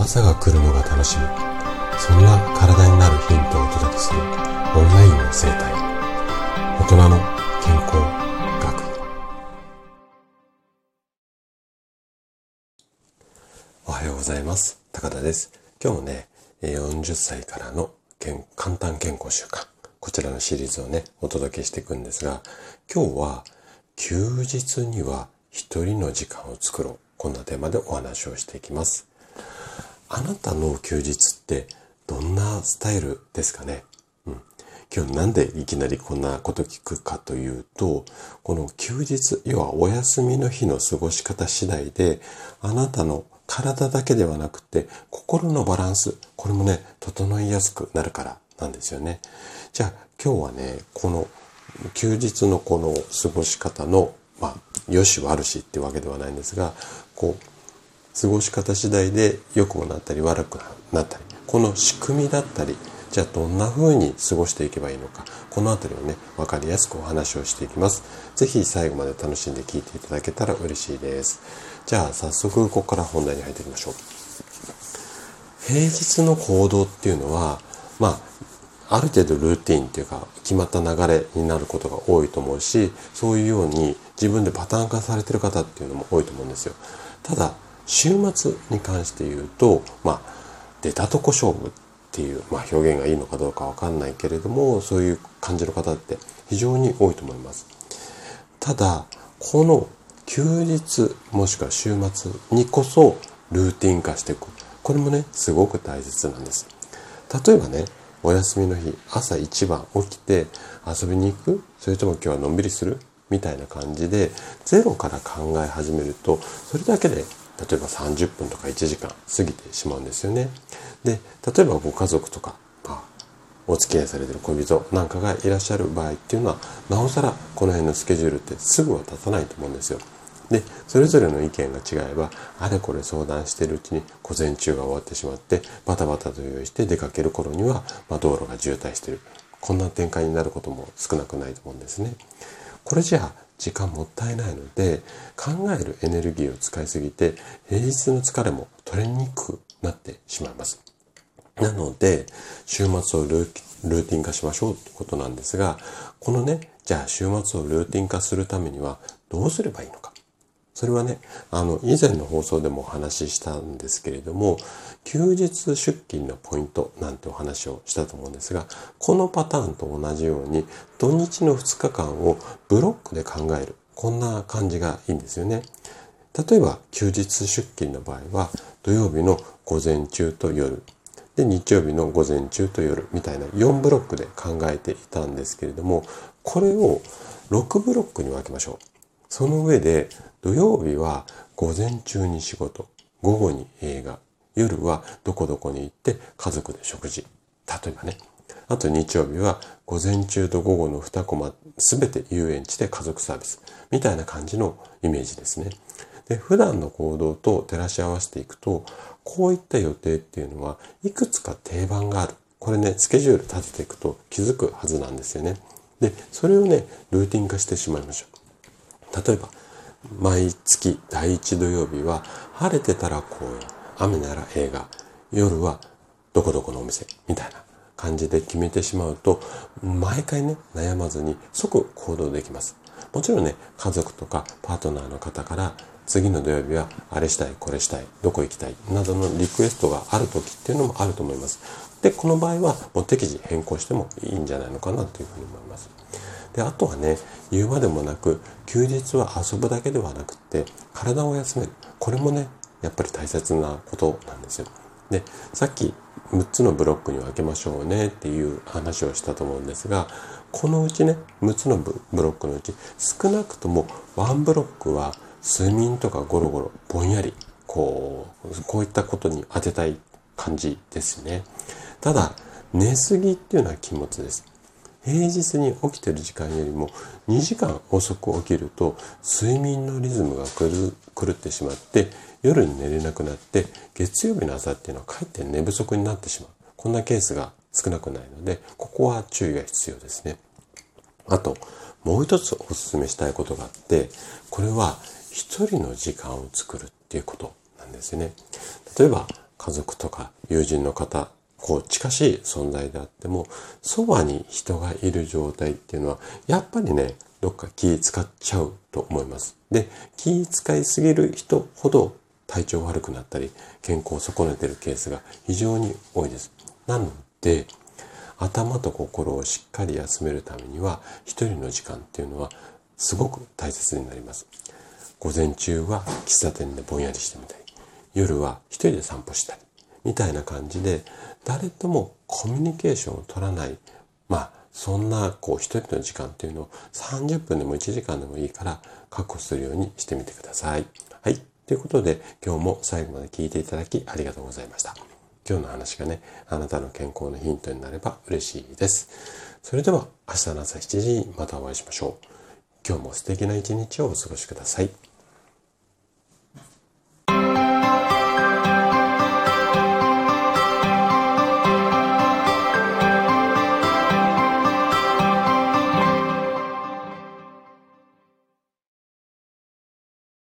朝が来るのが楽しみ。そんな体になるヒントをお届けするオンラインの生態。大人の健康学。おはようございます。高田です。今日もね40歳からの簡単健康習慣。こちらのシリーズをねお届けしていくんですが今日は休日には一人の時間を作ろう。こんなテーマでお話をしていきます。あなたの休日ってどんなスタイルですかね、うん、今日なんでいきなりこんなこと聞くかというと、この休日、要はお休みの日の過ごし方次第で、あなたの体だけではなくて、心のバランス、これもね、整いやすくなるからなんですよね。じゃあ今日はね、この休日のこの過ごし方の、まあ、よし悪しってわけではないんですが、こう、過ごし方次第で良くなったり悪くなったりこの仕組みだったりじゃあどんな風に過ごしていけばいいのかこの辺りをね分かりやすくお話をしていきます。是非最後まで楽しんで聞いていただけたら嬉しいです。じゃあ早速ここから本題に入っていきましょう。平日の行動っていうのはまあある程度ルーティンっていうか決まった流れになることが多いと思うしそういうように自分でパターン化されてる方っていうのも多いと思うんですよ。ただ週末に関して言うと、まあ、出たとこ勝負っていう、まあ、表現がいいのかどうかわかんないけれども、そういう感じの方って非常に多いと思います。ただ、この休日もしくは週末にこそルーティン化していく。これもね、すごく大切なんです。例えばね、お休みの日、朝一番起きて遊びに行く？それとも今日はのんびりする？みたいな感じで、ゼロから考え始めると、それだけで例えば30分とか1時間過ぎてしまうんですよね。で、例えばご家族とか、まあ、お付き合いされてる恋人なんかがいらっしゃる場合っていうのは、なおさらこの辺のスケジュールってすぐは立たないと思うんですよ。で、それぞれの意見が違えば、あれこれ相談してるうちに午前中が終わってしまって、バタバタと用意して出かける頃には、まあ、道路が渋滞してる。こんな展開になることも少なくないと思うんですね。これじゃあ、時間もったいないので考えるエネルギーを使いすぎて平日の疲れも取れにくくなってしまいます。なので週末をルーティン化しましょうってことなんですがこのねじゃあ週末をルーティン化するためにはどうすればいいのかそれはね、あの、以前の放送でもお話ししたんですけれども、休日出勤のポイントなんてお話をしたと思うんですが、このパターンと同じように、土日の2日間をブロックで考える。こんな感じがいいんですよね。例えば、休日出勤の場合は、土曜日の午前中と夜、で、日曜日の午前中と夜みたいな4ブロックで考えていたんですけれども、これを6ブロックに分けましょう。その上で土曜日は午前中に仕事、午後に映画、夜はどこどこに行って家族で食事。例えばね。あと日曜日は午前中と午後の2コマすべて遊園地で家族サービス。みたいな感じのイメージですね。で、普段の行動と照らし合わせていくと、こういった予定っていうのはいくつか定番がある。これね、スケジュール立てていくと気づくはずなんですよね。で、それをね、ルーティン化してしまいましょう。例えば、毎月第1土曜日は晴れてたら公園、雨なら映画、夜はどこどこのお店、みたいな感じで決めてしまうと、毎回ね、悩まずに即行動できます。もちろんね、家族とかパートナーの方から次の土曜日はあれしたい、これしたい、どこ行きたい、などのリクエストがある時っていうのもあると思います。で、この場合はもう適時変更してもいいんじゃないのかなというふうに思います。で、あとはね、言うまでもなく、休日は遊ぶだけではなくって、体を休める。これもね、やっぱり大切なことなんですよ。で、さっき6つのブロックに分けましょうねっていう話をしたと思うんですが、このうちね、6つのブロックのうち、少なくとも1ブロックは睡眠とかゴロゴロ、ぼんやり、こう、こういったことに当てたい感じですね。ただ、寝すぎっていうのは禁物です。平日に起きてる時間よりも2時間遅く起きると睡眠のリズムが狂ってしまって夜に寝れなくなって月曜日の朝っていうのはかえって寝不足になってしまう。こんなケースが少なくないので、ここは注意が必要ですね。あと、もう一つお勧めしたいことがあって、これは一人の時間を作るっていうことなんですよね。例えば、家族とか友人の方、こう近しい存在であっても、そばに人がいる状態っていうのは、やっぱりね、どっか気使っちゃうと思います。で、気使いすぎる人ほど体調悪くなったり、健康を損ねてるケースが非常に多いです。なので、頭と心をしっかり休めるためには、一人の時間っていうのはすごく大切になります。午前中は喫茶店でぼんやりしてみたり、夜は一人で散歩したり、みたいな感じで、誰ともコミュニケーションを取らない、まあ、そんな、こう、一人の時間っていうのを30分でも1時間でもいいから確保するようにしてみてください。はい。ということで、今日も最後まで聞いていただきありがとうございました。今日の話がね、あなたの健康のヒントになれば嬉しいです。それでは、明日の朝7時にまたお会いしましょう。今日も素敵な一日をお過ごしください。